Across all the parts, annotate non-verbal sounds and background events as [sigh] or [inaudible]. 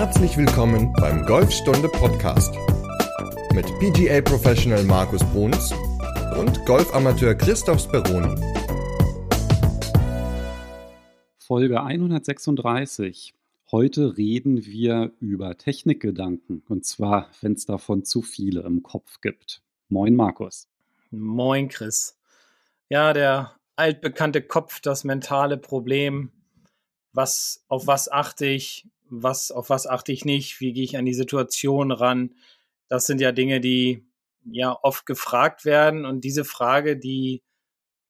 Herzlich willkommen beim Golfstunde Podcast mit PGA Professional Markus Bruns und Golfamateur Christoph Speroni. Folge 136. Heute reden wir über Technikgedanken und zwar, wenn es davon zu viele im Kopf gibt. Moin Markus. Moin Chris. Ja, der altbekannte Kopf, das mentale Problem. Was, auf was achte ich? Was, auf was achte ich nicht? Wie gehe ich an die Situation ran? Das sind ja Dinge, die ja oft gefragt werden. Und diese Frage, die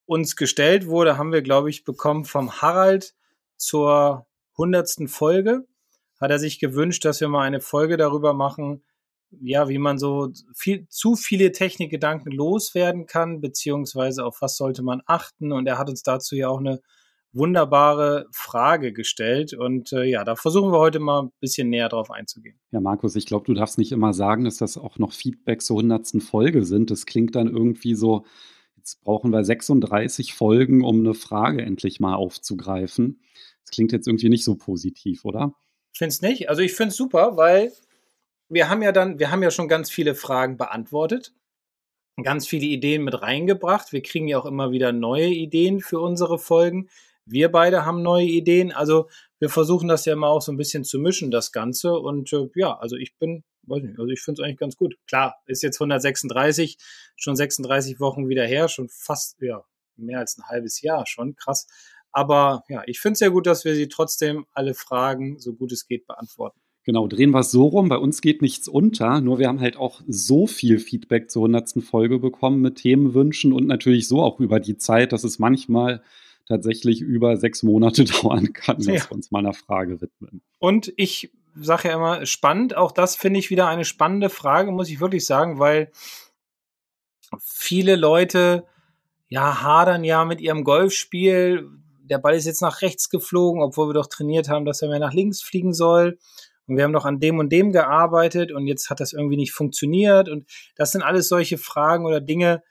uns gestellt wurde, haben wir, glaube ich, bekommen vom Harald zur hundertsten Folge. Hat er sich gewünscht, dass wir mal eine Folge darüber machen, ja, wie man so viel, zu viele Technikgedanken loswerden kann, beziehungsweise auf was sollte man achten. Und er hat uns dazu ja auch eine wunderbare Frage gestellt. Und äh, ja, da versuchen wir heute mal ein bisschen näher drauf einzugehen. Ja, Markus, ich glaube, du darfst nicht immer sagen, dass das auch noch Feedback zur hundertsten Folge sind. Das klingt dann irgendwie so, jetzt brauchen wir 36 Folgen, um eine Frage endlich mal aufzugreifen. Das klingt jetzt irgendwie nicht so positiv, oder? Find's nicht. Also ich finde es super, weil wir haben ja dann, wir haben ja schon ganz viele Fragen beantwortet, ganz viele Ideen mit reingebracht. Wir kriegen ja auch immer wieder neue Ideen für unsere Folgen. Wir beide haben neue Ideen. Also wir versuchen das ja mal auch so ein bisschen zu mischen, das Ganze. Und äh, ja, also ich bin, weiß nicht, also ich finde es eigentlich ganz gut. Klar, ist jetzt 136, schon 36 Wochen wieder her, schon fast, ja, mehr als ein halbes Jahr schon, krass. Aber ja, ich finde es sehr gut, dass wir sie trotzdem alle Fragen, so gut es geht, beantworten. Genau, drehen wir es so rum. Bei uns geht nichts unter, nur wir haben halt auch so viel Feedback zur 100. Folge bekommen mit Themenwünschen und natürlich so auch über die Zeit, dass es manchmal tatsächlich über sechs Monate [laughs] dauern kann, dass ja. wir uns mal einer Frage widmen. Und ich sage ja immer, spannend, auch das finde ich wieder eine spannende Frage, muss ich wirklich sagen, weil viele Leute ja hadern ja mit ihrem Golfspiel. Der Ball ist jetzt nach rechts geflogen, obwohl wir doch trainiert haben, dass er mehr nach links fliegen soll und wir haben doch an dem und dem gearbeitet und jetzt hat das irgendwie nicht funktioniert und das sind alles solche Fragen oder Dinge,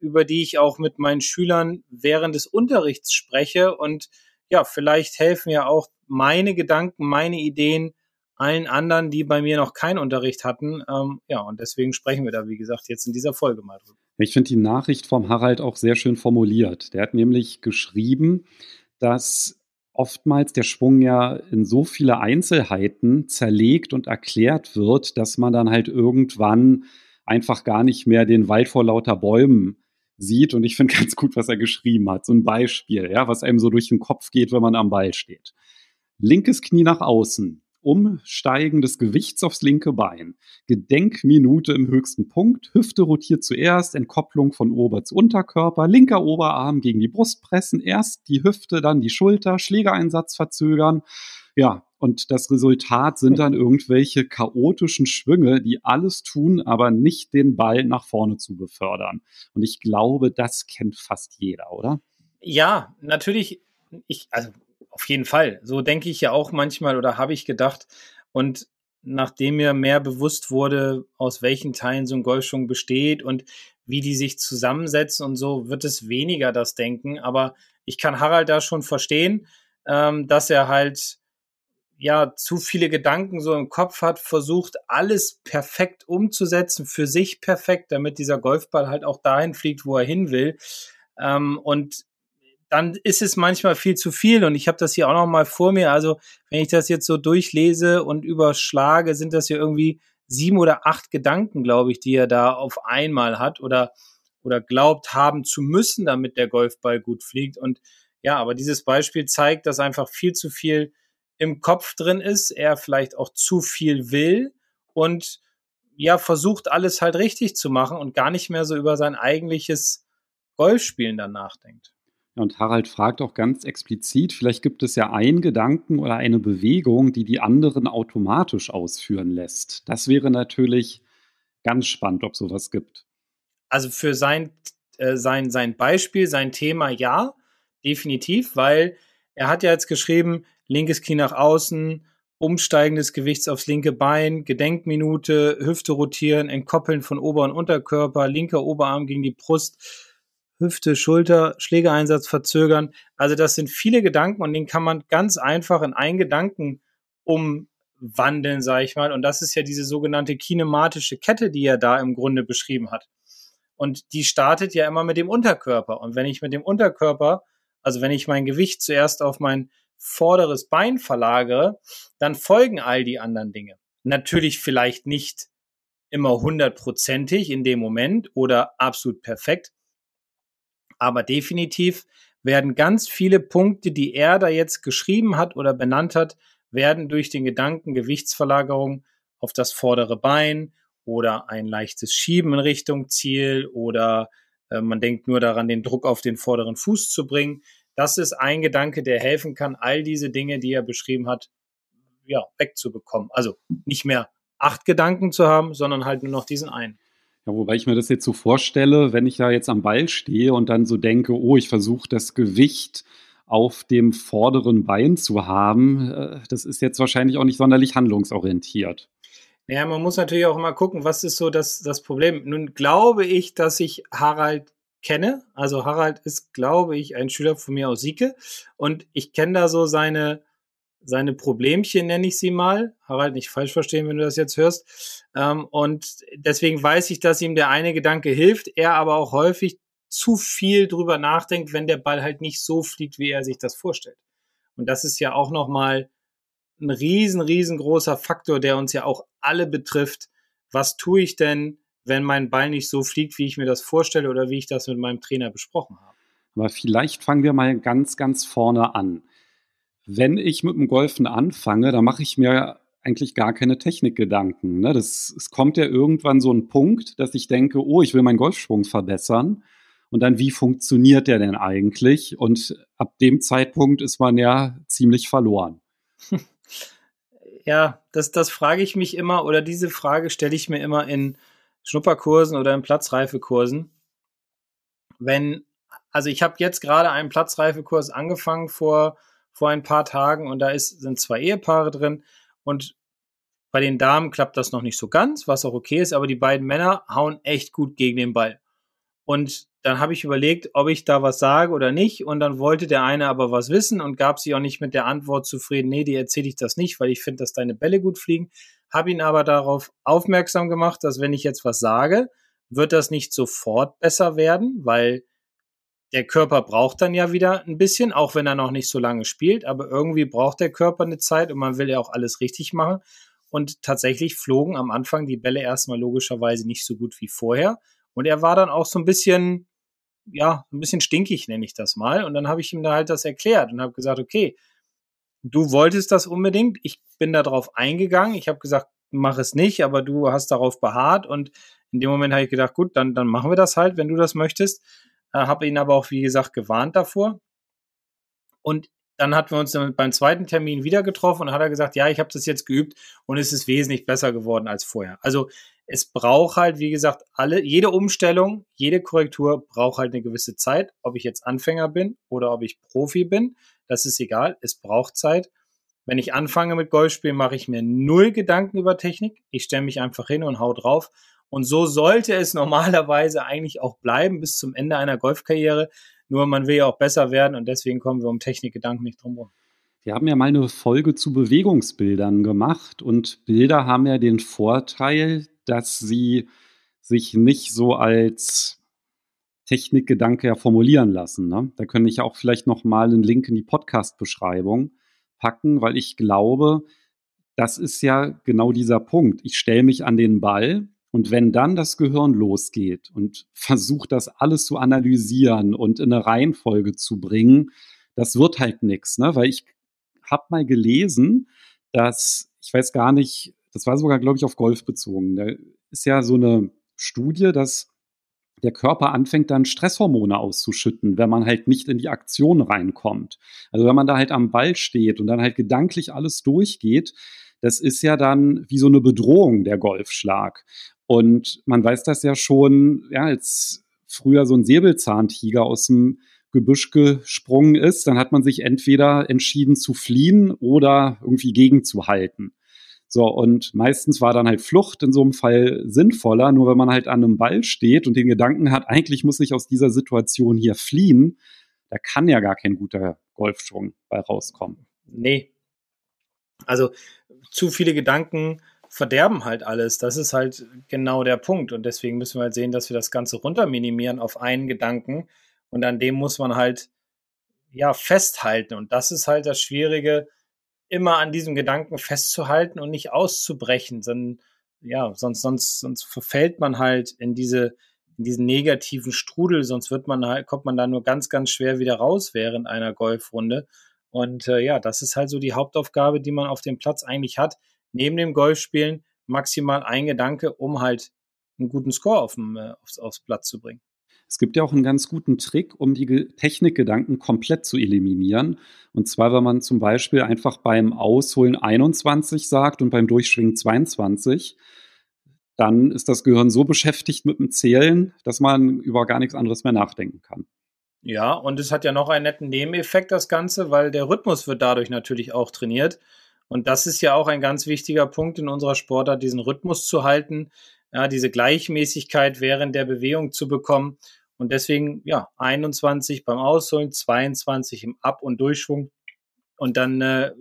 über die ich auch mit meinen Schülern während des Unterrichts spreche und ja, vielleicht helfen ja auch meine Gedanken, meine Ideen allen anderen, die bei mir noch keinen Unterricht hatten. Ähm, ja, und deswegen sprechen wir da, wie gesagt, jetzt in dieser Folge mal drüber. Ich finde die Nachricht vom Harald auch sehr schön formuliert. Der hat nämlich geschrieben, dass oftmals der Schwung ja in so viele Einzelheiten zerlegt und erklärt wird, dass man dann halt irgendwann einfach gar nicht mehr den Wald vor lauter Bäumen sieht. Und ich finde ganz gut, was er geschrieben hat. So ein Beispiel, ja, was einem so durch den Kopf geht, wenn man am Ball steht. Linkes Knie nach außen, Umsteigen des Gewichts aufs linke Bein. Gedenkminute im höchsten Punkt. Hüfte rotiert zuerst, Entkopplung von Ober- zu Unterkörper, linker Oberarm gegen die Brust pressen, erst die Hüfte, dann die Schulter, Schlägereinsatz verzögern. Ja, und das Resultat sind dann irgendwelche chaotischen Schwünge, die alles tun, aber nicht den Ball nach vorne zu befördern. Und ich glaube, das kennt fast jeder, oder? Ja, natürlich. Ich, also auf jeden Fall. So denke ich ja auch manchmal oder habe ich gedacht. Und nachdem mir mehr bewusst wurde, aus welchen Teilen so ein Golfschwung besteht und wie die sich zusammensetzen und so, wird es weniger das Denken. Aber ich kann Harald da schon verstehen, ähm, dass er halt ja zu viele Gedanken so im Kopf hat, versucht alles perfekt umzusetzen, für sich perfekt, damit dieser Golfball halt auch dahin fliegt, wo er hin will. Ähm, und dann ist es manchmal viel zu viel. Und ich habe das hier auch noch mal vor mir. Also wenn ich das jetzt so durchlese und überschlage, sind das ja irgendwie sieben oder acht Gedanken, glaube ich, die er da auf einmal hat oder oder glaubt haben zu müssen, damit der Golfball gut fliegt. Und ja, aber dieses Beispiel zeigt, dass einfach viel zu viel im Kopf drin ist, er vielleicht auch zu viel will und ja, versucht alles halt richtig zu machen und gar nicht mehr so über sein eigentliches Golfspielen dann nachdenkt. Und Harald fragt auch ganz explizit, vielleicht gibt es ja einen Gedanken oder eine Bewegung, die die anderen automatisch ausführen lässt. Das wäre natürlich ganz spannend, ob sowas gibt. Also für sein, äh, sein, sein Beispiel, sein Thema ja, definitiv, weil er hat ja jetzt geschrieben, linkes Knie nach außen, Umsteigen des Gewichts aufs linke Bein, Gedenkminute, Hüfte rotieren, Entkoppeln von Ober- und Unterkörper, linker Oberarm gegen die Brust, Hüfte, Schulter, Schlägereinsatz verzögern. Also das sind viele Gedanken und den kann man ganz einfach in einen Gedanken um, wandeln, sage ich mal. Und das ist ja diese sogenannte kinematische Kette, die er da im Grunde beschrieben hat. Und die startet ja immer mit dem Unterkörper. Und wenn ich mit dem Unterkörper, also wenn ich mein Gewicht zuerst auf mein vorderes Bein verlagere, dann folgen all die anderen Dinge. Natürlich vielleicht nicht immer hundertprozentig in dem Moment oder absolut perfekt, aber definitiv werden ganz viele Punkte, die er da jetzt geschrieben hat oder benannt hat, werden durch den Gedanken Gewichtsverlagerung auf das vordere Bein oder ein leichtes Schieben in Richtung Ziel oder äh, man denkt nur daran, den Druck auf den vorderen Fuß zu bringen. Das ist ein Gedanke, der helfen kann, all diese Dinge, die er beschrieben hat, ja, wegzubekommen. Also nicht mehr acht Gedanken zu haben, sondern halt nur noch diesen einen. Ja, wobei ich mir das jetzt so vorstelle, wenn ich da jetzt am Ball stehe und dann so denke, oh, ich versuche das Gewicht auf dem vorderen Bein zu haben, äh, das ist jetzt wahrscheinlich auch nicht sonderlich handlungsorientiert. Ja, man muss natürlich auch immer gucken, was ist so das, das Problem. Nun glaube ich, dass ich Harald kenne. Also Harald ist, glaube ich, ein Schüler von mir aus Sieke. Und ich kenne da so seine, seine Problemchen, nenne ich sie mal. Harald, nicht falsch verstehen, wenn du das jetzt hörst. Ähm, und deswegen weiß ich, dass ihm der eine Gedanke hilft, er aber auch häufig zu viel drüber nachdenkt, wenn der Ball halt nicht so fliegt, wie er sich das vorstellt. Und das ist ja auch nochmal ein riesen, riesengroßer Faktor, der uns ja auch alle betrifft. Was tue ich denn, wenn mein Ball nicht so fliegt, wie ich mir das vorstelle oder wie ich das mit meinem Trainer besprochen habe? Aber vielleicht fangen wir mal ganz, ganz vorne an. Wenn ich mit dem Golfen anfange, da mache ich mir eigentlich gar keine Technikgedanken. Ne? Das, es kommt ja irgendwann so ein Punkt, dass ich denke, oh, ich will meinen Golfschwung verbessern. Und dann, wie funktioniert der denn eigentlich? Und ab dem Zeitpunkt ist man ja ziemlich verloren. [laughs] Ja, das, das frage ich mich immer oder diese Frage stelle ich mir immer in Schnupperkursen oder in Platzreifekursen. Wenn, also ich habe jetzt gerade einen Platzreifekurs angefangen vor, vor ein paar Tagen und da ist, sind zwei Ehepaare drin und bei den Damen klappt das noch nicht so ganz, was auch okay ist, aber die beiden Männer hauen echt gut gegen den Ball. Und dann habe ich überlegt, ob ich da was sage oder nicht. Und dann wollte der eine aber was wissen und gab sich auch nicht mit der Antwort zufrieden, nee, dir erzähle ich das nicht, weil ich finde, dass deine Bälle gut fliegen. Habe ihn aber darauf aufmerksam gemacht, dass wenn ich jetzt was sage, wird das nicht sofort besser werden, weil der Körper braucht dann ja wieder ein bisschen, auch wenn er noch nicht so lange spielt, aber irgendwie braucht der Körper eine Zeit und man will ja auch alles richtig machen. Und tatsächlich flogen am Anfang die Bälle erstmal logischerweise nicht so gut wie vorher. Und er war dann auch so ein bisschen ja, ein bisschen stinkig, nenne ich das mal. Und dann habe ich ihm da halt das erklärt und habe gesagt, okay, du wolltest das unbedingt. Ich bin darauf eingegangen. Ich habe gesagt, mach es nicht, aber du hast darauf beharrt. Und in dem Moment habe ich gedacht, gut, dann, dann machen wir das halt, wenn du das möchtest. Äh, habe ihn aber auch, wie gesagt, gewarnt davor. Und dann hatten wir uns dann beim zweiten Termin wieder getroffen und hat er gesagt, ja, ich habe das jetzt geübt und es ist wesentlich besser geworden als vorher. Also es braucht halt, wie gesagt, alle, jede Umstellung, jede Korrektur braucht halt eine gewisse Zeit. Ob ich jetzt Anfänger bin oder ob ich Profi bin, das ist egal. Es braucht Zeit. Wenn ich anfange mit Golfspielen, mache ich mir null Gedanken über Technik. Ich stelle mich einfach hin und hau drauf. Und so sollte es [laughs] normalerweise eigentlich auch bleiben bis zum Ende einer Golfkarriere. Nur man will ja auch besser werden und deswegen kommen wir um Technikgedanken nicht drum herum. Wir haben ja mal eine Folge zu Bewegungsbildern gemacht und Bilder haben ja den Vorteil, dass sie sich nicht so als Technikgedanke ja formulieren lassen. Ne? Da könnte ich auch vielleicht noch mal einen Link in die Podcast-Beschreibung packen, weil ich glaube, das ist ja genau dieser Punkt. Ich stelle mich an den Ball und wenn dann das Gehirn losgeht und versucht, das alles zu analysieren und in eine Reihenfolge zu bringen, das wird halt nichts, ne? Weil ich habe mal gelesen, dass ich weiß gar nicht, das war sogar, glaube ich, auf Golf bezogen. Da ist ja so eine Studie, dass der Körper anfängt dann Stresshormone auszuschütten, wenn man halt nicht in die Aktion reinkommt. Also wenn man da halt am Ball steht und dann halt gedanklich alles durchgeht, das ist ja dann wie so eine Bedrohung der Golfschlag. Und man weiß das ja schon, ja, als früher so ein Säbelzahntiger aus dem Gebüsch gesprungen ist, dann hat man sich entweder entschieden zu fliehen oder irgendwie gegenzuhalten. So, und meistens war dann halt Flucht in so einem Fall sinnvoller, nur wenn man halt an einem Ball steht und den Gedanken hat, eigentlich muss ich aus dieser Situation hier fliehen, da kann ja gar kein guter Golfschwung bei rauskommen. Nee. Also zu viele Gedanken verderben halt alles. Das ist halt genau der Punkt. Und deswegen müssen wir halt sehen, dass wir das Ganze runter minimieren auf einen Gedanken. Und an dem muss man halt, ja, festhalten. Und das ist halt das Schwierige, immer an diesem Gedanken festzuhalten und nicht auszubrechen. Sondern, ja, sonst, sonst, sonst verfällt man halt in diese, in diesen negativen Strudel, sonst wird man halt, kommt man da nur ganz, ganz schwer wieder raus während einer Golfrunde. Und äh, ja, das ist halt so die Hauptaufgabe, die man auf dem Platz eigentlich hat. Neben dem Golfspielen maximal ein Gedanke, um halt einen guten Score auf dem, äh, aufs, aufs Platz zu bringen. Es gibt ja auch einen ganz guten Trick, um die Technikgedanken komplett zu eliminieren. Und zwar, wenn man zum Beispiel einfach beim Ausholen 21 sagt und beim Durchschwingen 22, dann ist das Gehirn so beschäftigt mit dem Zählen, dass man über gar nichts anderes mehr nachdenken kann. Ja, und es hat ja noch einen netten Nebeneffekt, das Ganze, weil der Rhythmus wird dadurch natürlich auch trainiert. Und das ist ja auch ein ganz wichtiger Punkt in unserer Sportart, diesen Rhythmus zu halten, ja, diese Gleichmäßigkeit während der Bewegung zu bekommen. Und deswegen, ja, 21 beim Ausholen, 22 im Ab- und Durchschwung. Und dann, äh,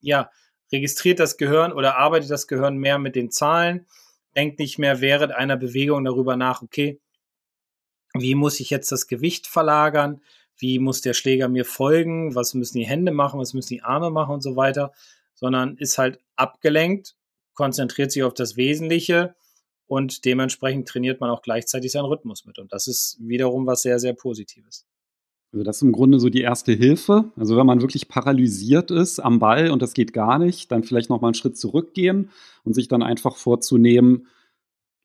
ja, registriert das Gehirn oder arbeitet das Gehirn mehr mit den Zahlen, denkt nicht mehr während einer Bewegung darüber nach, okay, wie muss ich jetzt das Gewicht verlagern? Wie muss der Schläger mir folgen? Was müssen die Hände machen? Was müssen die Arme machen und so weiter? Sondern ist halt abgelenkt, konzentriert sich auf das Wesentliche und dementsprechend trainiert man auch gleichzeitig seinen Rhythmus mit. Und das ist wiederum was sehr, sehr Positives. Also das ist im Grunde so die erste Hilfe. Also wenn man wirklich paralysiert ist am Ball und das geht gar nicht, dann vielleicht noch mal einen Schritt zurückgehen und sich dann einfach vorzunehmen,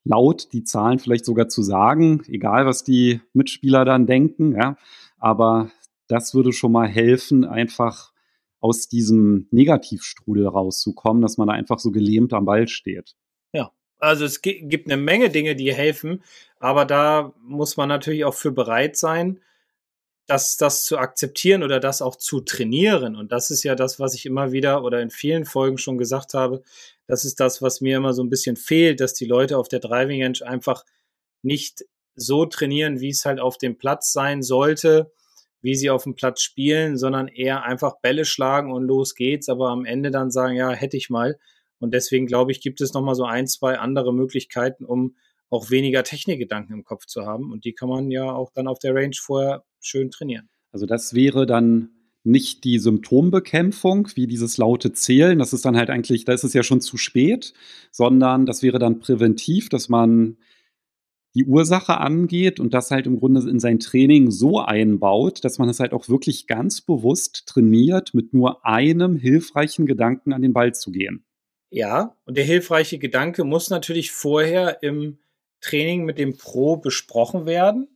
laut die Zahlen vielleicht sogar zu sagen, egal was die Mitspieler dann denken, ja. Aber das würde schon mal helfen, einfach aus diesem Negativstrudel rauszukommen, dass man da einfach so gelähmt am Ball steht. Ja, also es gibt eine Menge Dinge, die helfen, aber da muss man natürlich auch für bereit sein, das, das zu akzeptieren oder das auch zu trainieren. Und das ist ja das, was ich immer wieder oder in vielen Folgen schon gesagt habe. Das ist das, was mir immer so ein bisschen fehlt, dass die Leute auf der Driving Range einfach nicht so trainieren, wie es halt auf dem Platz sein sollte, wie sie auf dem Platz spielen, sondern eher einfach Bälle schlagen und los geht's, aber am Ende dann sagen, ja, hätte ich mal. Und deswegen glaube ich, gibt es nochmal so ein, zwei andere Möglichkeiten, um auch weniger Technikgedanken im Kopf zu haben. Und die kann man ja auch dann auf der Range vorher schön trainieren. Also das wäre dann nicht die Symptombekämpfung, wie dieses laute Zählen, das ist dann halt eigentlich, da ist es ja schon zu spät, sondern das wäre dann präventiv, dass man die Ursache angeht und das halt im Grunde in sein Training so einbaut, dass man es halt auch wirklich ganz bewusst trainiert, mit nur einem hilfreichen Gedanken an den Ball zu gehen. Ja, und der hilfreiche Gedanke muss natürlich vorher im Training mit dem Pro besprochen werden,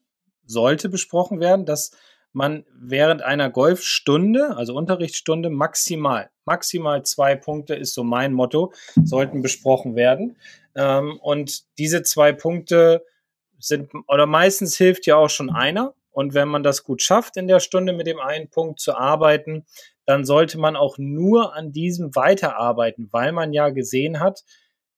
sollte besprochen werden, dass man während einer Golfstunde, also Unterrichtsstunde, maximal, maximal zwei Punkte ist so mein Motto, sollten besprochen werden. Ähm, und diese zwei Punkte sind, oder meistens hilft ja auch schon einer. Und wenn man das gut schafft, in der Stunde mit dem einen Punkt zu arbeiten, dann sollte man auch nur an diesem weiterarbeiten, weil man ja gesehen hat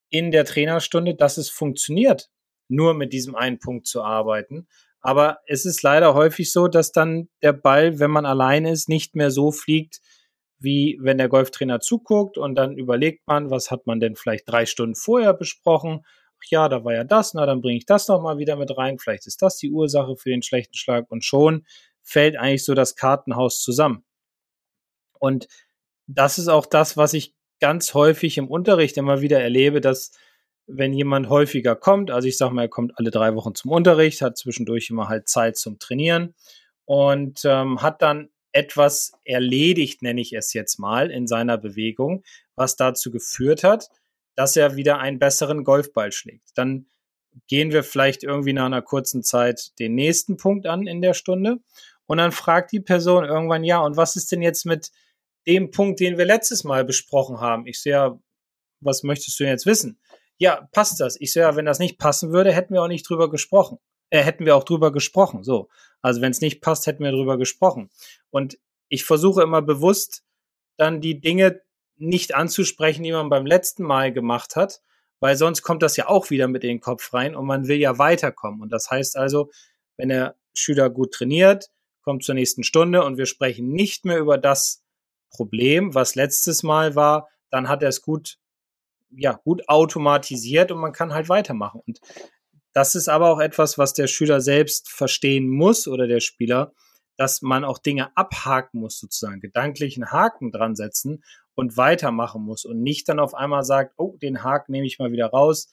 in der Trainerstunde, dass es funktioniert nur mit diesem einen Punkt zu arbeiten. Aber es ist leider häufig so, dass dann der Ball, wenn man allein ist, nicht mehr so fliegt, wie wenn der Golftrainer zuguckt und dann überlegt man, was hat man denn vielleicht drei Stunden vorher besprochen? Ach ja, da war ja das, na dann bringe ich das noch mal wieder mit rein. Vielleicht ist das die Ursache für den schlechten Schlag und schon fällt eigentlich so das Kartenhaus zusammen. Und das ist auch das, was ich ganz häufig im Unterricht immer wieder erlebe, dass wenn jemand häufiger kommt, also ich sage mal, er kommt alle drei Wochen zum Unterricht, hat zwischendurch immer halt Zeit zum Trainieren und ähm, hat dann etwas erledigt, nenne ich es jetzt mal, in seiner Bewegung, was dazu geführt hat, dass er wieder einen besseren Golfball schlägt. Dann gehen wir vielleicht irgendwie nach einer kurzen Zeit den nächsten Punkt an in der Stunde und dann fragt die Person irgendwann, ja, und was ist denn jetzt mit dem Punkt, den wir letztes Mal besprochen haben? Ich sehe ja, was möchtest du jetzt wissen? ja, passt das? Ich so, ja, wenn das nicht passen würde, hätten wir auch nicht drüber gesprochen. Äh, hätten wir auch drüber gesprochen. So. Also wenn es nicht passt, hätten wir drüber gesprochen. Und ich versuche immer bewusst, dann die Dinge nicht anzusprechen, die man beim letzten Mal gemacht hat, weil sonst kommt das ja auch wieder mit in den Kopf rein und man will ja weiterkommen. Und das heißt also, wenn der Schüler gut trainiert, kommt zur nächsten Stunde und wir sprechen nicht mehr über das Problem, was letztes Mal war, dann hat er es gut, ja, gut automatisiert und man kann halt weitermachen. Und das ist aber auch etwas, was der Schüler selbst verstehen muss oder der Spieler, dass man auch Dinge abhaken muss, sozusagen, gedanklichen Haken dran setzen und weitermachen muss und nicht dann auf einmal sagt, oh, den Haken nehme ich mal wieder raus.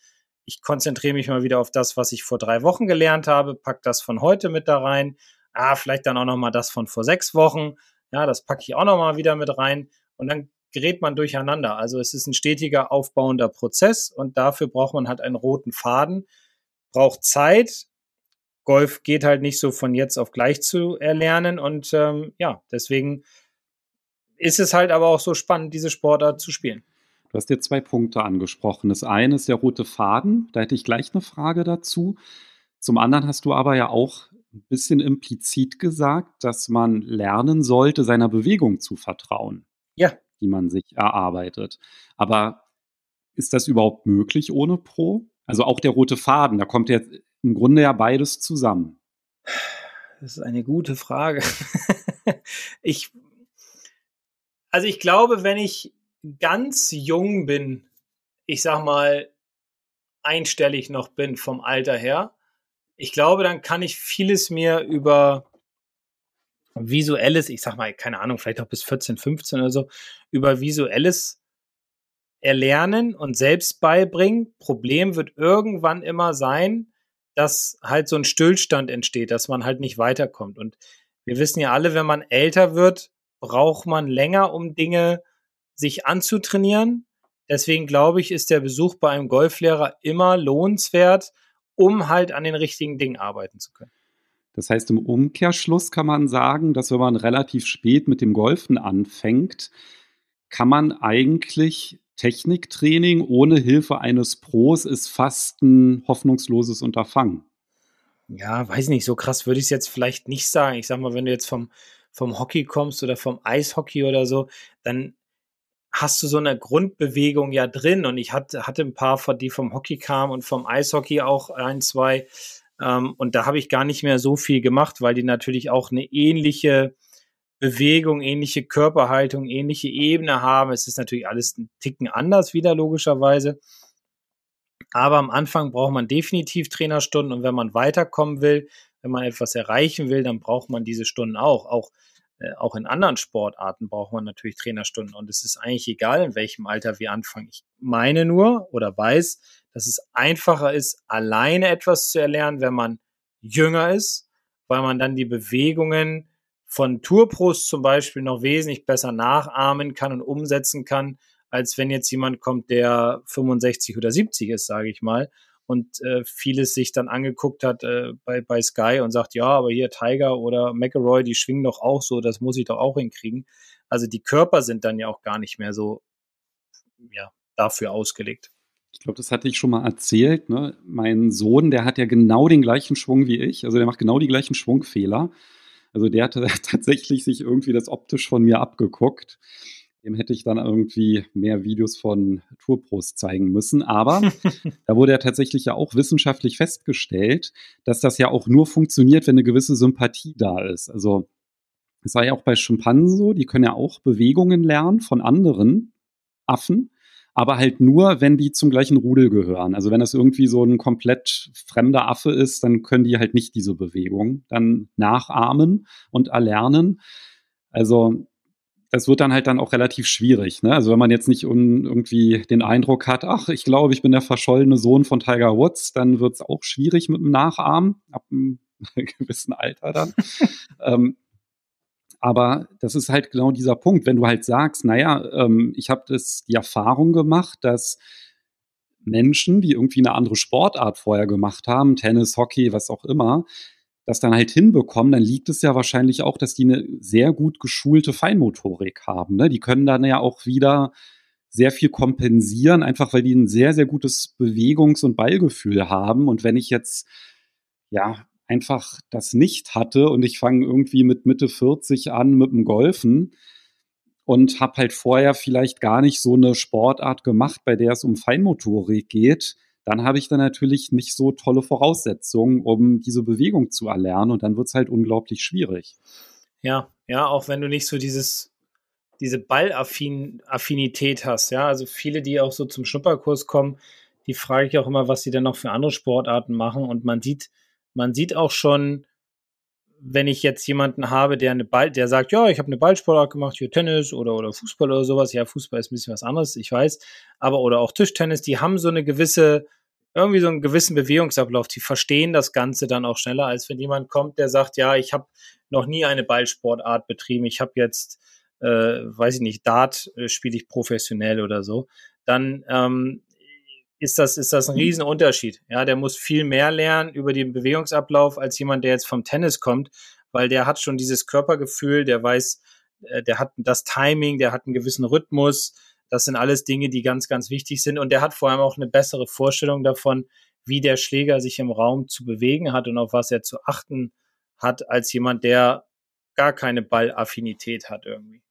Ich konzentriere mich mal wieder auf das, was ich vor drei Wochen gelernt habe, pack das von heute mit da rein. Ah, vielleicht dann auch noch mal das von vor sechs Wochen. Ja, das packe ich auch noch mal wieder mit rein und dann gerät man durcheinander. Also es ist ein stetiger aufbauender Prozess und dafür braucht man halt einen roten Faden, braucht Zeit. Golf geht halt nicht so von jetzt auf gleich zu erlernen und ähm, ja, deswegen ist es halt aber auch so spannend, diese Sportart zu spielen. Du hast dir zwei Punkte angesprochen. Das eine ist der rote Faden. Da hätte ich gleich eine Frage dazu. Zum anderen hast du aber ja auch ein bisschen implizit gesagt, dass man lernen sollte, seiner Bewegung zu vertrauen. Ja. Die man sich erarbeitet. Aber ist das überhaupt möglich ohne Pro? Also auch der rote Faden, da kommt jetzt im Grunde ja beides zusammen. Das ist eine gute Frage. [laughs] ich also ich glaube, wenn ich ganz jung bin, ich sag mal, einstellig noch bin vom Alter her, ich glaube, dann kann ich vieles mir über visuelles, ich sag mal, keine Ahnung, vielleicht auch bis 14, 15 oder so, über visuelles erlernen und selbst beibringen. Problem wird irgendwann immer sein, dass halt so ein Stillstand entsteht, dass man halt nicht weiterkommt. Und wir wissen ja alle, wenn man älter wird, braucht man länger, um Dinge sich anzutrainieren. Deswegen glaube ich, ist der Besuch bei einem Golflehrer immer lohnenswert, um halt an den richtigen Dingen arbeiten zu können. Das heißt, im Umkehrschluss kann man sagen, dass wenn man relativ spät mit dem Golfen anfängt, kann man eigentlich Techniktraining ohne Hilfe eines Pros ist fast ein hoffnungsloses Unterfangen. Ja, weiß nicht, so krass würde ich es jetzt vielleicht nicht sagen. Ich sag mal, wenn du jetzt vom vom Hockey kommst oder vom Eishockey oder so, dann hast du so eine Grundbewegung ja drin. Und ich hatte, hatte ein paar, die vom Hockey kamen und vom Eishockey auch ein, zwei. Ähm, und da habe ich gar nicht mehr so viel gemacht, weil die natürlich auch eine ähnliche Bewegung, ähnliche Körperhaltung, ähnliche Ebene haben. Es ist natürlich alles ein Ticken anders wieder, logischerweise. Aber am Anfang braucht man definitiv Trainerstunden und wenn man weiterkommen will, wenn man etwas erreichen will, dann braucht man diese Stunden auch. Auch, äh, auch in anderen Sportarten braucht man natürlich Trainerstunden. Und es ist eigentlich egal, in welchem Alter wir anfangen. Ich meine nur oder weiß, dass es einfacher ist, alleine etwas zu erlernen, wenn man jünger ist, weil man dann die Bewegungen von Tourpros zum Beispiel noch wesentlich besser nachahmen kann und umsetzen kann, als wenn jetzt jemand kommt, der 65 oder 70 ist, sage ich mal, und äh, vieles sich dann angeguckt hat äh, bei, bei Sky und sagt, ja, aber hier Tiger oder McElroy, die schwingen doch auch so, das muss ich doch auch hinkriegen. Also die Körper sind dann ja auch gar nicht mehr so ja, dafür ausgelegt. Ich glaube, das hatte ich schon mal erzählt. Ne? Mein Sohn, der hat ja genau den gleichen Schwung wie ich. Also der macht genau die gleichen Schwungfehler. Also der hatte [laughs] tatsächlich sich irgendwie das optisch von mir abgeguckt. Dem hätte ich dann irgendwie mehr Videos von Tourpros zeigen müssen. Aber [laughs] da wurde ja tatsächlich ja auch wissenschaftlich festgestellt, dass das ja auch nur funktioniert, wenn eine gewisse Sympathie da ist. Also es war ja auch bei Schimpansen so, die können ja auch Bewegungen lernen von anderen Affen, aber halt nur, wenn die zum gleichen Rudel gehören. Also wenn das irgendwie so ein komplett fremder Affe ist, dann können die halt nicht diese Bewegung dann nachahmen und erlernen. Also das wird dann halt dann auch relativ schwierig. Ne? Also wenn man jetzt nicht un, irgendwie den Eindruck hat, ach, ich glaube, ich bin der verschollene Sohn von Tiger Woods, dann wird es auch schwierig mit dem Nachahmen, ab einem [laughs] gewissen Alter dann. [laughs] ähm, aber das ist halt genau dieser Punkt, wenn du halt sagst, naja, ähm, ich habe das die Erfahrung gemacht, dass Menschen, die irgendwie eine andere Sportart vorher gemacht haben, Tennis, Hockey, was auch immer, das dann halt hinbekommen, dann liegt es ja wahrscheinlich auch, dass die eine sehr gut geschulte Feinmotorik haben. Ne? Die können dann ja auch wieder sehr viel kompensieren, einfach weil die ein sehr, sehr gutes Bewegungs- und Ballgefühl haben. Und wenn ich jetzt ja einfach das nicht hatte und ich fange irgendwie mit Mitte 40 an mit dem Golfen und habe halt vorher vielleicht gar nicht so eine Sportart gemacht, bei der es um Feinmotorik geht, dann habe ich dann natürlich nicht so tolle Voraussetzungen, um diese Bewegung zu erlernen und dann wird es halt unglaublich schwierig. Ja, ja, auch wenn du nicht so dieses diese Ballaffinität hast. Ja, also viele, die auch so zum Schnupperkurs kommen, die frage ich auch immer, was sie denn noch für andere Sportarten machen. Und man sieht, man sieht auch schon, wenn ich jetzt jemanden habe, der eine Ball, der sagt, ja, ich habe eine Ballsportart gemacht, hier Tennis oder, oder Fußball oder sowas. Ja, Fußball ist ein bisschen was anderes, ich weiß. Aber oder auch Tischtennis, die haben so eine gewisse, irgendwie so einen gewissen Bewegungsablauf. Die verstehen das Ganze dann auch schneller, als wenn jemand kommt, der sagt, ja, ich habe noch nie eine Ballsportart betrieben. Ich habe jetzt, äh, weiß ich nicht, Dart äh, spiele ich professionell oder so. Dann ähm, ist das, ist das ein mhm. Riesenunterschied. Ja, der muss viel mehr lernen über den Bewegungsablauf als jemand, der jetzt vom Tennis kommt, weil der hat schon dieses Körpergefühl, der weiß, äh, der hat das Timing, der hat einen gewissen Rhythmus. Das sind alles Dinge, die ganz, ganz wichtig sind. Und der hat vor allem auch eine bessere Vorstellung davon, wie der Schläger sich im Raum zu bewegen hat und auf was er zu achten hat, als jemand, der gar keine Ballaffinität hat irgendwie.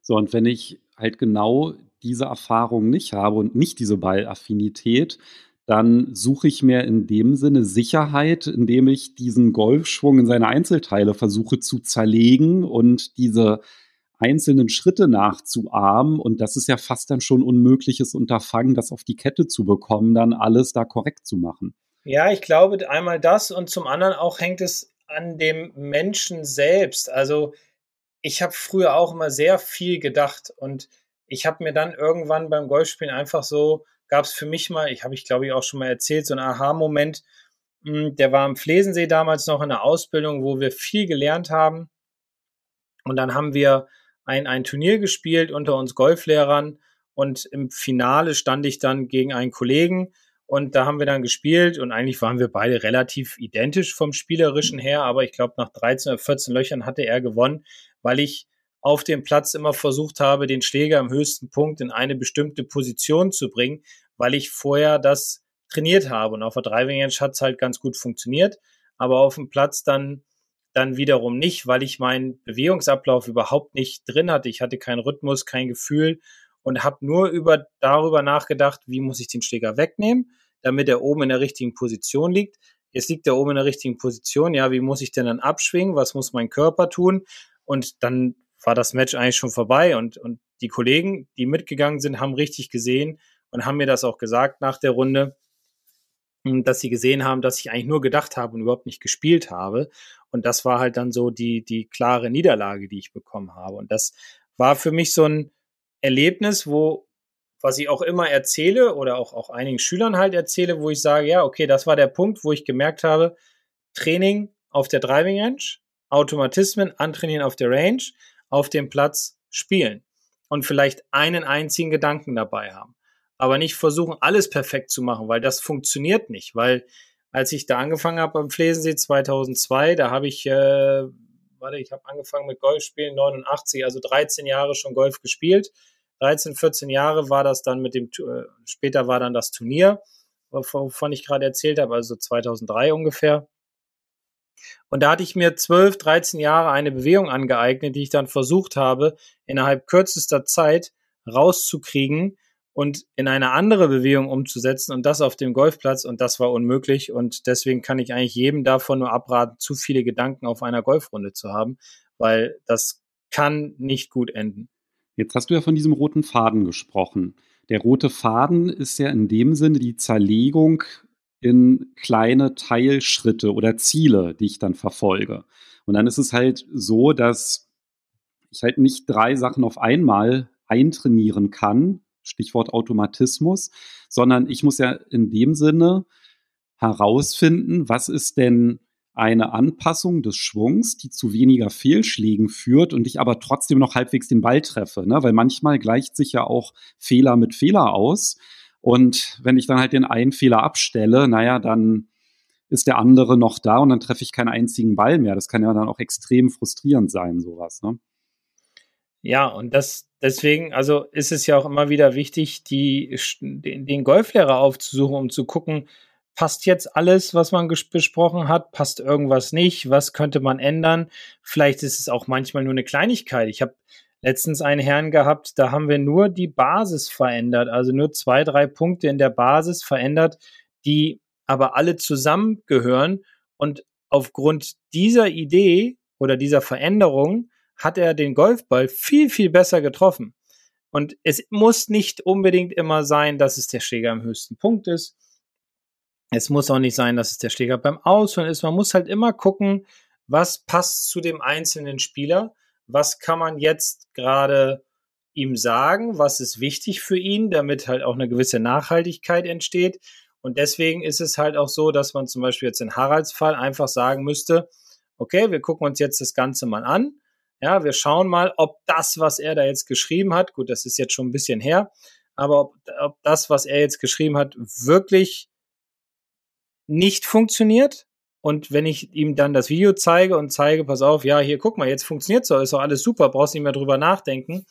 So, und wenn ich halt genau diese Erfahrung nicht habe und nicht diese Ballaffinität, dann suche ich mir in dem Sinne Sicherheit, indem ich diesen Golfschwung in seine Einzelteile versuche zu zerlegen und diese einzelnen Schritte nachzuahmen. Und das ist ja fast dann schon unmögliches Unterfangen, das auf die Kette zu bekommen, dann alles da korrekt zu machen. Ja, ich glaube einmal das und zum anderen auch hängt es an dem Menschen selbst. Also ich habe früher auch immer sehr viel gedacht und ich habe mir dann irgendwann beim Golfspielen einfach so, gab es für mich mal, ich habe ich glaube ich auch schon mal erzählt, so ein Aha-Moment, hm, der war am Flesensee damals noch in der Ausbildung, wo wir viel gelernt haben. Und dann haben wir ein, ein Turnier gespielt unter uns Golflehrern und im Finale stand ich dann gegen einen Kollegen und da haben wir dann gespielt und eigentlich waren wir beide relativ identisch vom Spielerischen her, aber ich glaube nach 13 oder 14 Löchern hatte er gewonnen, weil ich auf dem Platz immer versucht habe, den Schläger am höchsten Punkt in eine bestimmte Position zu bringen, weil ich vorher das trainiert habe. Und auf der Driving Range hat es halt ganz gut funktioniert, aber auf dem Platz dann, dann wiederum nicht, weil ich meinen Bewegungsablauf überhaupt nicht drin hatte. Ich hatte keinen Rhythmus, kein Gefühl und habe nur über, darüber nachgedacht, wie muss ich den Schläger wegnehmen, damit er oben in der richtigen Position liegt. Jetzt liegt er oben in der richtigen Position. Ja, wie muss ich denn dann abschwingen? Was muss mein Körper tun? Und dann war das Match eigentlich schon vorbei und, und die Kollegen, die mitgegangen sind, haben richtig gesehen und haben mir das auch gesagt nach der Runde, hm, dass sie gesehen haben, dass ich eigentlich nur gedacht habe und überhaupt nicht gespielt habe. Und das war halt dann so die, die klare Niederlage, die ich bekommen habe. Und das war für mich so ein Erlebnis, wo, was ich auch immer erzähle oder auch, auch einigen Schülern halt erzähle, wo ich sage, ja, okay, das war der Punkt, wo ich gemerkt habe, Training auf der Driving Range, Automatismen antrainieren auf der Range, auf dem Platz spielen und vielleicht einen einzigen Gedanken dabei haben. Aber nicht versuchen, alles perfekt zu machen, weil das funktioniert nicht. Weil als ich da angefangen habe am Flesensee 2002, da habe ich, äh, warte, ich habe angefangen mit Golfspielen 89, also 13 Jahre schon Golf gespielt. 13, 14 Jahre war das dann mit dem, äh, später war dann das Turnier, wovon ich gerade erzählt habe, also 2003 ungefähr. Und da hatte ich mir 12, 13 Jahre eine Bewegung angeeignet, die ich dann versucht habe, innerhalb kürzester Zeit rauszukriegen und in eine andere Bewegung umzusetzen und das auf dem Golfplatz und das war unmöglich und deswegen kann ich eigentlich jedem davon nur abraten, zu viele Gedanken auf einer Golfrunde zu haben, weil das kann nicht gut enden. Jetzt hast du ja von diesem roten Faden gesprochen. Der rote Faden ist ja in dem Sinne die Zerlegung in kleine Teilschritte oder Ziele, die ich dann verfolge. Und dann ist es halt so, dass ich halt nicht drei Sachen auf einmal eintrainieren kann, Stichwort Automatismus, sondern ich muss ja in dem Sinne herausfinden, was ist denn eine Anpassung des Schwungs, die zu weniger Fehlschlägen führt und ich aber trotzdem noch halbwegs den Ball treffe. Ne? Weil manchmal gleicht sich ja auch Fehler mit Fehler aus. Und wenn ich dann halt den einen Fehler abstelle, naja, dann ist der andere noch da und dann treffe ich keinen einzigen Ball mehr. Das kann ja dann auch extrem frustrierend sein, sowas. Ne? Ja, und das deswegen, also ist es ja auch immer wieder wichtig, die, den, den Golflehrer aufzusuchen, um zu gucken, passt jetzt alles, was man besprochen hat, passt irgendwas nicht, was könnte man ändern? Vielleicht ist es auch manchmal nur eine Kleinigkeit. Ich habe letztens einen Herrn gehabt, da haben wir nur die Basis verändert, also nur zwei, drei Punkte in der Basis verändert, die aber alle zusammengehören. Und aufgrund dieser Idee oder dieser Veränderung hat er den Golfball viel, viel besser getroffen. Und es muss nicht unbedingt immer sein, dass es der Schläger am höchsten Punkt ist. Es muss auch nicht sein, dass es der Schläger beim Ausholen ist. Man muss halt immer gucken, was passt zu dem einzelnen Spieler, was kann man jetzt gerade ihm sagen, was ist wichtig für ihn, damit halt auch eine gewisse Nachhaltigkeit entsteht. Und deswegen ist es halt auch so, dass man zum Beispiel jetzt in Haralds Fall einfach sagen müsste, okay, wir gucken uns jetzt das Ganze mal an. Ja, wir schauen mal, ob das, was er da jetzt geschrieben hat, gut, das ist jetzt schon ein bisschen her, aber ob, ob das, was er jetzt geschrieben hat, wirklich nicht funktioniert. Und wenn ich ihm dann das Video zeige und zeige, pass auf, ja, hier, guck mal, jetzt funktioniert so, ist doch alles super, brauchst nicht mehr drüber nachdenken,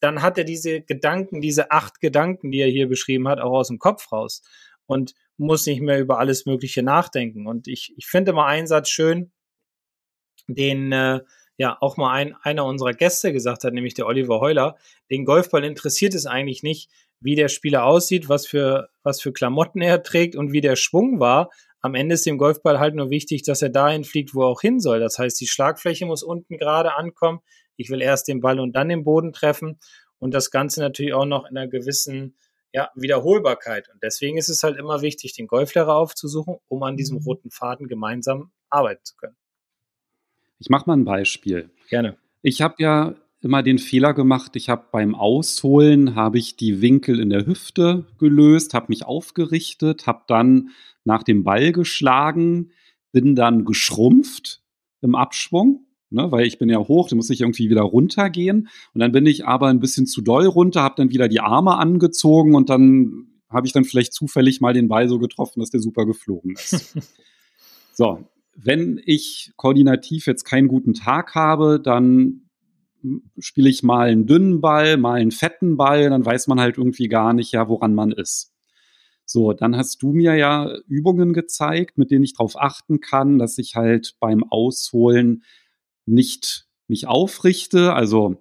dann hat er diese Gedanken, diese acht Gedanken, die er hier beschrieben hat, auch aus dem Kopf raus und muss nicht mehr über alles Mögliche nachdenken. Und ich, ich finde mal einen Satz schön, den äh, ja auch mal ein, einer unserer Gäste gesagt hat, nämlich der Oliver Heuler. Den Golfball interessiert es eigentlich nicht, wie der Spieler aussieht, was für, was für Klamotten er trägt und wie der Schwung war. Am Ende ist dem Golfball halt nur wichtig, dass er dahin fliegt, wo er auch hin soll. Das heißt, die Schlagfläche muss unten gerade ankommen. Ich will erst den Ball und dann den Boden treffen. Und das Ganze natürlich auch noch in einer gewissen ja, Wiederholbarkeit. Und deswegen ist es halt immer wichtig, den Golflehrer aufzusuchen, um an diesem mhm. roten Faden gemeinsam arbeiten zu können. Ich mache mal ein Beispiel. Gerne. Ich habe ja immer den Fehler gemacht, ich habe beim Ausholen, habe ich die Winkel in der Hüfte gelöst, habe mich aufgerichtet, habe dann nach dem Ball geschlagen, bin dann geschrumpft im Abschwung, ne, weil ich bin ja hoch, da muss ich irgendwie wieder runtergehen. Und dann bin ich aber ein bisschen zu doll runter, habe dann wieder die Arme angezogen und dann habe ich dann vielleicht zufällig mal den Ball so getroffen, dass der super geflogen ist. [laughs] so, wenn ich koordinativ jetzt keinen guten Tag habe, dann spiele ich mal einen dünnen Ball, mal einen fetten Ball, dann weiß man halt irgendwie gar nicht, ja, woran man ist. So, dann hast du mir ja Übungen gezeigt, mit denen ich darauf achten kann, dass ich halt beim Ausholen nicht mich aufrichte, also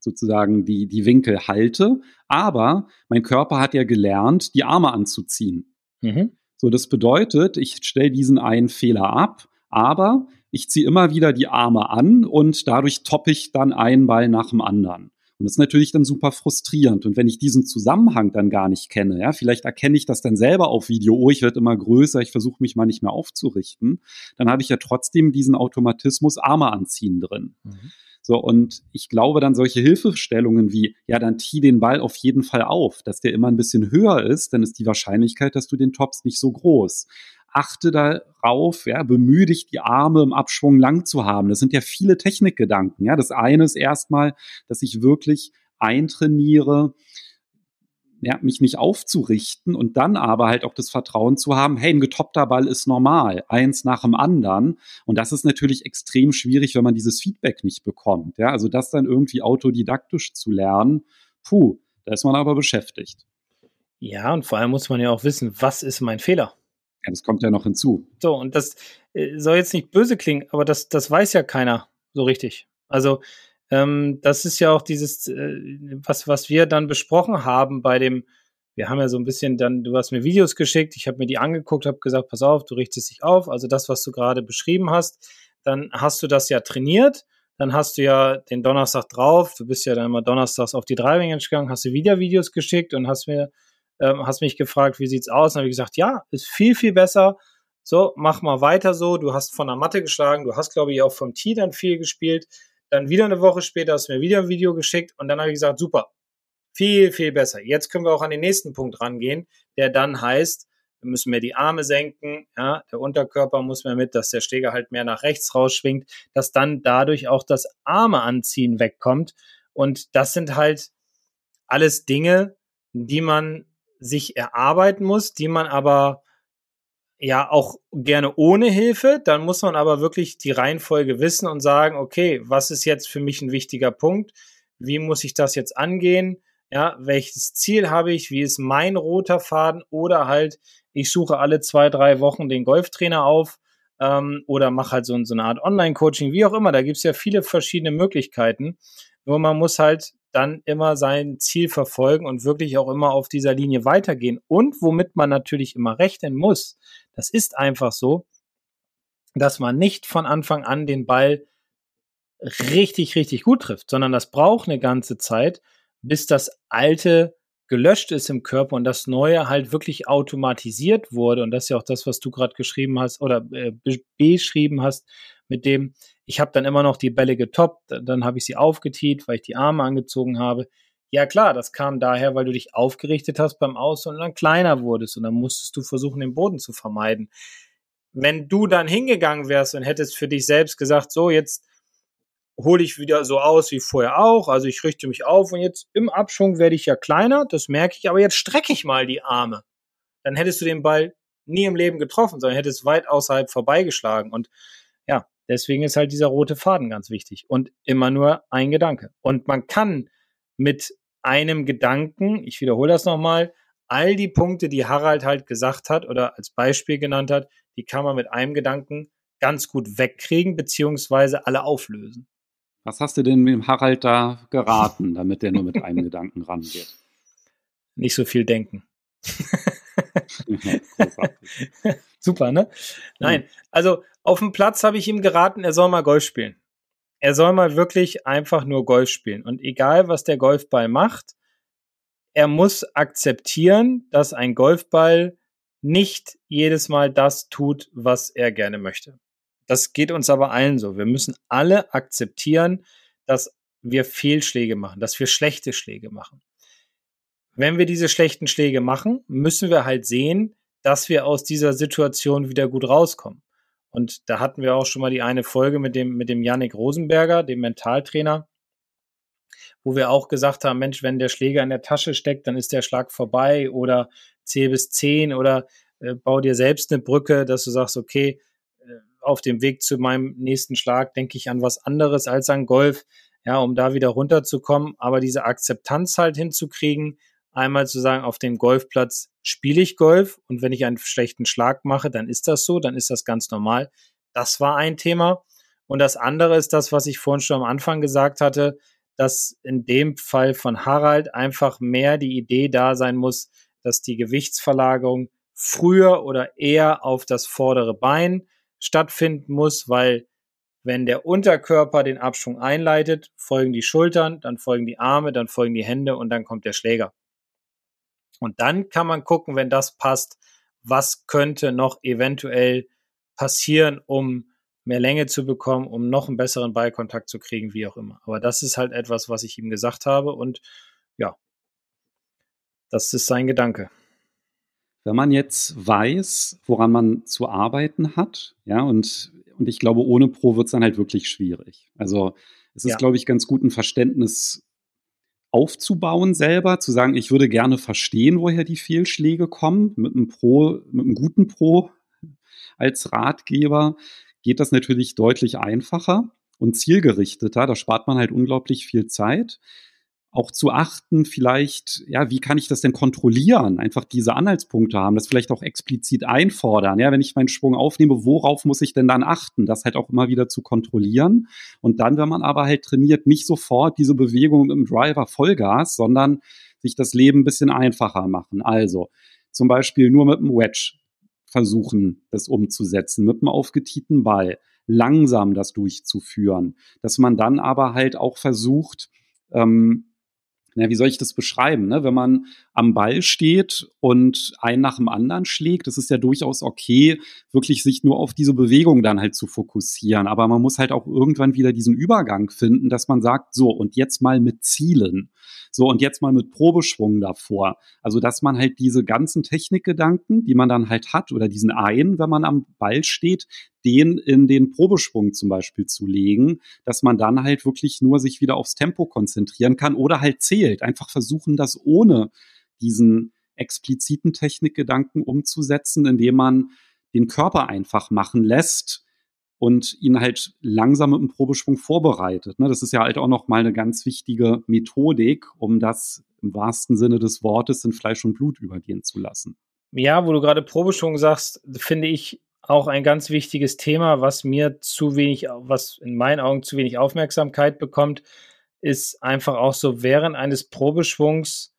sozusagen die, die Winkel halte, aber mein Körper hat ja gelernt, die Arme anzuziehen. Mhm. So, das bedeutet, ich stelle diesen einen Fehler ab, aber ich ziehe immer wieder die Arme an und dadurch toppe ich dann einen Ball nach dem anderen. Und das ist natürlich dann super frustrierend. Und wenn ich diesen Zusammenhang dann gar nicht kenne, ja, vielleicht erkenne ich das dann selber auf Video, oh, ich werde immer größer, ich versuche mich mal nicht mehr aufzurichten, dann habe ich ja trotzdem diesen Automatismus Arme anziehen drin. Mhm. So, und ich glaube dann solche Hilfestellungen wie, ja, dann zieh den Ball auf jeden Fall auf, dass der immer ein bisschen höher ist, dann ist die Wahrscheinlichkeit, dass du den toppst, nicht so groß. Achte darauf, ja, bemühe dich, die Arme im Abschwung lang zu haben. Das sind ja viele Technikgedanken. Ja, das eine ist erstmal, dass ich wirklich eintrainiere, ja, mich nicht aufzurichten und dann aber halt auch das Vertrauen zu haben, hey, ein getoppter Ball ist normal, eins nach dem anderen. Und das ist natürlich extrem schwierig, wenn man dieses Feedback nicht bekommt. Ja, also das dann irgendwie autodidaktisch zu lernen, puh, da ist man aber beschäftigt. Ja, und vor allem muss man ja auch wissen, was ist mein Fehler? Ja, das kommt ja noch hinzu. So, und das äh, soll jetzt nicht böse klingen, aber das, das weiß ja keiner so richtig. Also ähm, das ist ja auch dieses, äh, was, was wir dann besprochen haben bei dem, wir haben ja so ein bisschen dann, du hast mir Videos geschickt, ich habe mir die angeguckt, habe gesagt, pass auf, du richtest dich auf, also das, was du gerade beschrieben hast, dann hast du das ja trainiert, dann hast du ja den Donnerstag drauf, du bist ja dann immer donnerstags auf die Driving gegangen, hast du wieder Videos geschickt und hast mir, ähm, hast mich gefragt, wie sieht's aus? Und habe ich gesagt, ja, ist viel, viel besser. So, mach mal weiter so. Du hast von der Matte geschlagen, du hast, glaube ich, auch vom Tee dann viel gespielt. Dann wieder eine Woche später hast du mir wieder ein Video geschickt und dann habe ich gesagt, super, viel, viel besser. Jetzt können wir auch an den nächsten Punkt rangehen, der dann heißt, wir müssen mehr die Arme senken, ja, der Unterkörper muss mehr mit, dass der Schläger halt mehr nach rechts rausschwingt, dass dann dadurch auch das Arme anziehen wegkommt. Und das sind halt alles Dinge, die man sich erarbeiten muss, die man aber ja auch gerne ohne Hilfe. Dann muss man aber wirklich die Reihenfolge wissen und sagen, okay, was ist jetzt für mich ein wichtiger Punkt? Wie muss ich das jetzt angehen? Ja, welches Ziel habe ich? Wie ist mein roter Faden? Oder halt, ich suche alle zwei, drei Wochen den Golftrainer auf ähm, oder mache halt so, so eine Art Online-Coaching, wie auch immer. Da gibt es ja viele verschiedene Möglichkeiten. Nur man muss halt dann immer sein Ziel verfolgen und wirklich auch immer auf dieser Linie weitergehen. Und womit man natürlich immer rechnen muss, das ist einfach so, dass man nicht von Anfang an den Ball richtig, richtig gut trifft, sondern das braucht eine ganze Zeit, bis das alte gelöscht ist im Körper und das Neue halt wirklich automatisiert wurde. Und das ist ja auch das, was du gerade geschrieben hast oder äh, beschrieben hast, mit dem, ich habe dann immer noch die Bälle getoppt, dann habe ich sie aufgetiet, weil ich die Arme angezogen habe. Ja klar, das kam daher, weil du dich aufgerichtet hast beim Aus und dann kleiner wurdest und dann musstest du versuchen, den Boden zu vermeiden. Wenn du dann hingegangen wärst und hättest für dich selbst gesagt, so jetzt hole ich wieder so aus wie vorher auch. Also ich richte mich auf und jetzt im Abschwung werde ich ja kleiner, das merke ich, aber jetzt strecke ich mal die Arme. Dann hättest du den Ball nie im Leben getroffen, sondern hättest weit außerhalb vorbeigeschlagen. Und ja, deswegen ist halt dieser rote Faden ganz wichtig und immer nur ein Gedanke. Und man kann mit einem Gedanken, ich wiederhole das nochmal, all die Punkte, die Harald halt gesagt hat oder als Beispiel genannt hat, die kann man mit einem Gedanken ganz gut wegkriegen, beziehungsweise alle auflösen. Was hast du denn dem Harald da geraten, damit der nur mit einem [laughs] Gedanken rangeht? Nicht so viel denken. [laughs] [laughs] Super, ne? Nein, also auf dem Platz habe ich ihm geraten, er soll mal Golf spielen. Er soll mal wirklich einfach nur Golf spielen. Und egal, was der Golfball macht, er muss akzeptieren, dass ein Golfball nicht jedes Mal das tut, was er gerne möchte. Das geht uns aber allen so. Wir müssen alle akzeptieren, dass wir Fehlschläge machen, dass wir schlechte Schläge machen. Wenn wir diese schlechten Schläge machen, müssen wir halt sehen, dass wir aus dieser Situation wieder gut rauskommen. Und da hatten wir auch schon mal die eine Folge mit dem, mit dem Yannick Rosenberger, dem Mentaltrainer, wo wir auch gesagt haben, Mensch, wenn der Schläger in der Tasche steckt, dann ist der Schlag vorbei oder zähl bis zehn oder äh, bau dir selbst eine Brücke, dass du sagst, okay, auf dem Weg zu meinem nächsten Schlag denke ich an was anderes als an Golf, ja, um da wieder runterzukommen. Aber diese Akzeptanz halt hinzukriegen, einmal zu sagen, auf dem Golfplatz spiele ich Golf und wenn ich einen schlechten Schlag mache, dann ist das so, dann ist das ganz normal. Das war ein Thema. Und das andere ist das, was ich vorhin schon am Anfang gesagt hatte, dass in dem Fall von Harald einfach mehr die Idee da sein muss, dass die Gewichtsverlagerung früher oder eher auf das vordere Bein stattfinden muss, weil wenn der Unterkörper den Abschwung einleitet, folgen die Schultern, dann folgen die Arme, dann folgen die Hände und dann kommt der Schläger. Und dann kann man gucken, wenn das passt, was könnte noch eventuell passieren, um mehr Länge zu bekommen, um noch einen besseren Ballkontakt zu kriegen, wie auch immer. Aber das ist halt etwas, was ich ihm gesagt habe und ja, das ist sein Gedanke. Wenn man jetzt weiß, woran man zu arbeiten hat, ja, und, und ich glaube, ohne Pro wird es dann halt wirklich schwierig. Also es ist, ja. glaube ich, ganz gut, ein Verständnis aufzubauen selber, zu sagen, ich würde gerne verstehen, woher die Fehlschläge kommen. Mit einem Pro, mit einem guten Pro als Ratgeber geht das natürlich deutlich einfacher und zielgerichteter. Da spart man halt unglaublich viel Zeit auch zu achten, vielleicht, ja, wie kann ich das denn kontrollieren? Einfach diese Anhaltspunkte haben, das vielleicht auch explizit einfordern. Ja, wenn ich meinen Schwung aufnehme, worauf muss ich denn dann achten? Das halt auch immer wieder zu kontrollieren. Und dann, wenn man aber halt trainiert, nicht sofort diese Bewegung im Driver Vollgas, sondern sich das Leben ein bisschen einfacher machen. Also zum Beispiel nur mit dem Wedge versuchen, das umzusetzen, mit einem aufgetieten Ball langsam das durchzuführen, dass man dann aber halt auch versucht, ähm, na, wie soll ich das beschreiben? Ne? Wenn man am Ball steht und einen nach dem anderen schlägt, das ist ja durchaus okay, wirklich sich nur auf diese Bewegung dann halt zu fokussieren. Aber man muss halt auch irgendwann wieder diesen Übergang finden, dass man sagt, so, und jetzt mal mit Zielen. So, und jetzt mal mit Probeschwung davor. Also, dass man halt diese ganzen Technikgedanken, die man dann halt hat, oder diesen einen, wenn man am Ball steht, den in den Probeschwung zum Beispiel zu legen, dass man dann halt wirklich nur sich wieder aufs Tempo konzentrieren kann oder halt zählt. Einfach versuchen, das ohne diesen expliziten Technikgedanken umzusetzen, indem man den Körper einfach machen lässt und ihn halt langsam mit dem Probeschwung vorbereitet. Ne? Das ist ja halt auch noch mal eine ganz wichtige Methodik, um das im wahrsten Sinne des Wortes in Fleisch und Blut übergehen zu lassen. Ja, wo du gerade Probeschwung sagst, finde ich auch ein ganz wichtiges Thema, was mir zu wenig, was in meinen Augen zu wenig Aufmerksamkeit bekommt, ist einfach auch so während eines Probeschwungs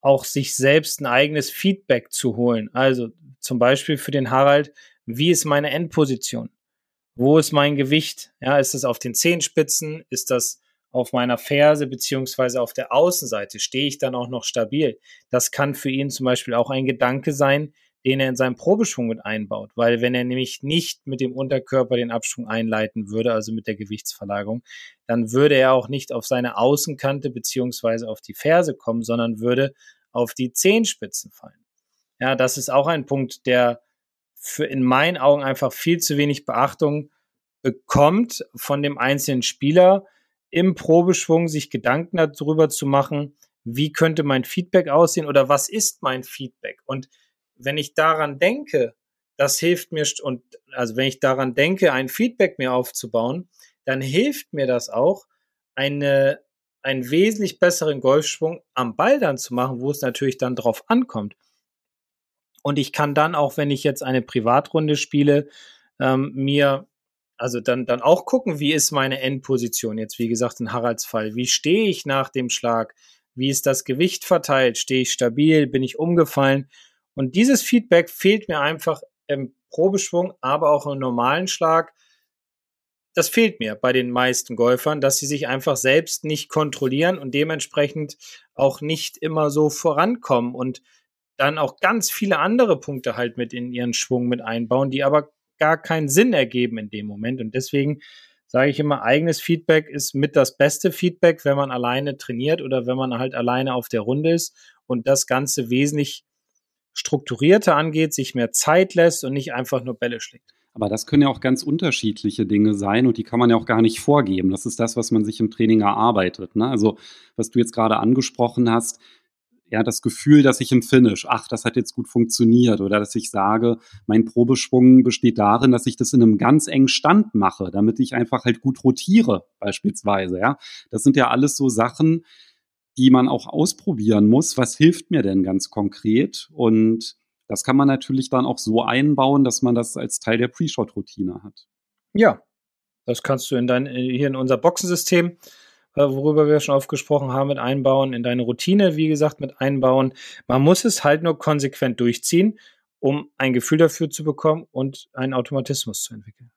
auch sich selbst ein eigenes Feedback zu holen. Also zum Beispiel für den Harald, wie ist meine Endposition? Wo ist mein Gewicht? Ja, ist das auf den Zehenspitzen? Ist das auf meiner Ferse beziehungsweise auf der Außenseite? Stehe ich dann auch noch stabil? Das kann für ihn zum Beispiel auch ein Gedanke sein, den er in seinem Probeschwung mit einbaut. Weil wenn er nämlich nicht mit dem Unterkörper den Abschwung einleiten würde, also mit der Gewichtsverlagerung, dann würde er auch nicht auf seine Außenkante beziehungsweise auf die Ferse kommen, sondern würde auf die Zehenspitzen fallen. Ja, das ist auch ein Punkt, der für in meinen Augen einfach viel zu wenig Beachtung bekommt von dem einzelnen Spieler im Probeschwung, sich Gedanken darüber zu machen, wie könnte mein Feedback aussehen oder was ist mein Feedback? Und wenn ich daran denke, das hilft mir, und also wenn ich daran denke, ein Feedback mir aufzubauen, dann hilft mir das auch, eine, einen wesentlich besseren Golfschwung am Ball dann zu machen, wo es natürlich dann drauf ankommt. Und ich kann dann auch, wenn ich jetzt eine Privatrunde spiele, ähm, mir also dann, dann auch gucken, wie ist meine Endposition jetzt, wie gesagt, in Haralds Fall. Wie stehe ich nach dem Schlag? Wie ist das Gewicht verteilt? Stehe ich stabil? Bin ich umgefallen? Und dieses Feedback fehlt mir einfach im Probeschwung, aber auch im normalen Schlag. Das fehlt mir bei den meisten Golfern, dass sie sich einfach selbst nicht kontrollieren und dementsprechend auch nicht immer so vorankommen und dann auch ganz viele andere Punkte halt mit in ihren Schwung mit einbauen, die aber gar keinen Sinn ergeben in dem Moment. Und deswegen sage ich immer, eigenes Feedback ist mit das beste Feedback, wenn man alleine trainiert oder wenn man halt alleine auf der Runde ist und das Ganze wesentlich strukturierter angeht, sich mehr Zeit lässt und nicht einfach nur Bälle schlägt. Aber das können ja auch ganz unterschiedliche Dinge sein und die kann man ja auch gar nicht vorgeben. Das ist das, was man sich im Training erarbeitet. Ne? Also, was du jetzt gerade angesprochen hast, ja, das Gefühl, dass ich im Finish, ach, das hat jetzt gut funktioniert oder dass ich sage, mein Probeschwung besteht darin, dass ich das in einem ganz engen Stand mache, damit ich einfach halt gut rotiere, beispielsweise, ja. Das sind ja alles so Sachen, die man auch ausprobieren muss. Was hilft mir denn ganz konkret? Und das kann man natürlich dann auch so einbauen, dass man das als Teil der Pre-Shot-Routine hat. Ja, das kannst du in dein, hier in unser Boxensystem, äh, worüber wir schon aufgesprochen haben, mit einbauen, in deine Routine, wie gesagt, mit einbauen. Man muss es halt nur konsequent durchziehen, um ein Gefühl dafür zu bekommen und einen Automatismus zu entwickeln.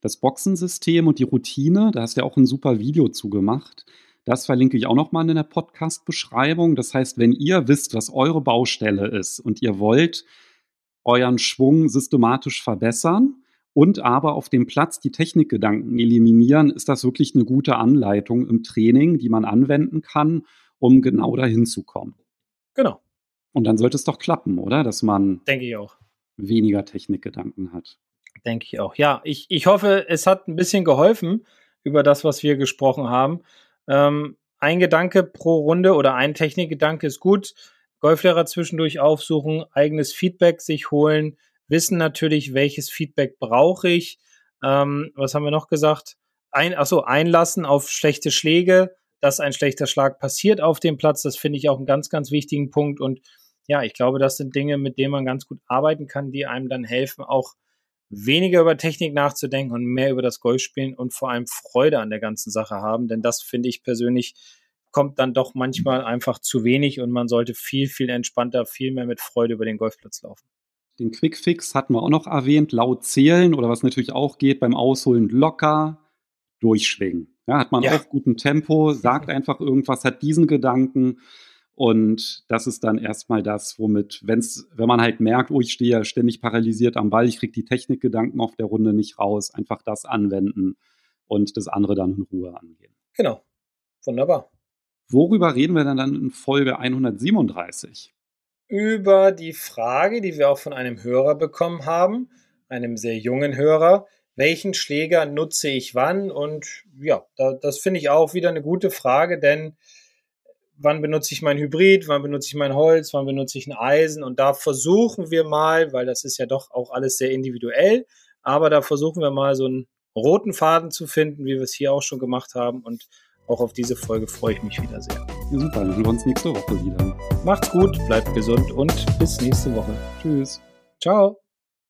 Das Boxensystem und die Routine, da hast du ja auch ein super Video zugemacht. Das verlinke ich auch nochmal in der Podcast-Beschreibung. Das heißt, wenn ihr wisst, was eure Baustelle ist und ihr wollt euren Schwung systematisch verbessern und aber auf dem Platz die Technikgedanken eliminieren, ist das wirklich eine gute Anleitung im Training, die man anwenden kann, um genau dahin zu kommen. Genau. Und dann sollte es doch klappen, oder? Dass man Denke ich auch. weniger Technikgedanken hat. Denke ich auch. Ja, ich, ich hoffe, es hat ein bisschen geholfen über das, was wir gesprochen haben. Ähm, ein Gedanke pro Runde oder ein Technikgedanke ist gut. Golflehrer zwischendurch aufsuchen, eigenes Feedback sich holen, wissen natürlich, welches Feedback brauche ich. Ähm, was haben wir noch gesagt? Ein, achso, einlassen auf schlechte Schläge, dass ein schlechter Schlag passiert auf dem Platz. Das finde ich auch einen ganz, ganz wichtigen Punkt. Und ja, ich glaube, das sind Dinge, mit denen man ganz gut arbeiten kann, die einem dann helfen, auch weniger über Technik nachzudenken und mehr über das Golfspielen und vor allem Freude an der ganzen Sache haben. Denn das finde ich persönlich kommt dann doch manchmal einfach zu wenig und man sollte viel, viel entspannter, viel mehr mit Freude über den Golfplatz laufen. Den Quickfix hatten wir auch noch erwähnt, laut zählen oder was natürlich auch geht beim Ausholen locker durchschwingen. Ja, hat man ja. auch guten Tempo, sagt [laughs] einfach irgendwas, hat diesen Gedanken und das ist dann erstmal das, womit, wenn's, wenn man halt merkt, oh, ich stehe ja ständig paralysiert am Ball, ich kriege die Technikgedanken auf der Runde nicht raus, einfach das anwenden und das andere dann in Ruhe angehen. Genau. Wunderbar. Worüber reden wir dann in Folge 137? Über die Frage, die wir auch von einem Hörer bekommen haben, einem sehr jungen Hörer, welchen Schläger nutze ich wann? Und ja, da, das finde ich auch wieder eine gute Frage, denn wann benutze ich mein Hybrid, wann benutze ich mein Holz, wann benutze ich ein Eisen. Und da versuchen wir mal, weil das ist ja doch auch alles sehr individuell, aber da versuchen wir mal so einen roten Faden zu finden, wie wir es hier auch schon gemacht haben. Und auch auf diese Folge freue ich mich wieder sehr. Super, dann hören wir uns nächste Woche wieder. Macht's gut, bleibt gesund und bis nächste Woche. Tschüss. Ciao.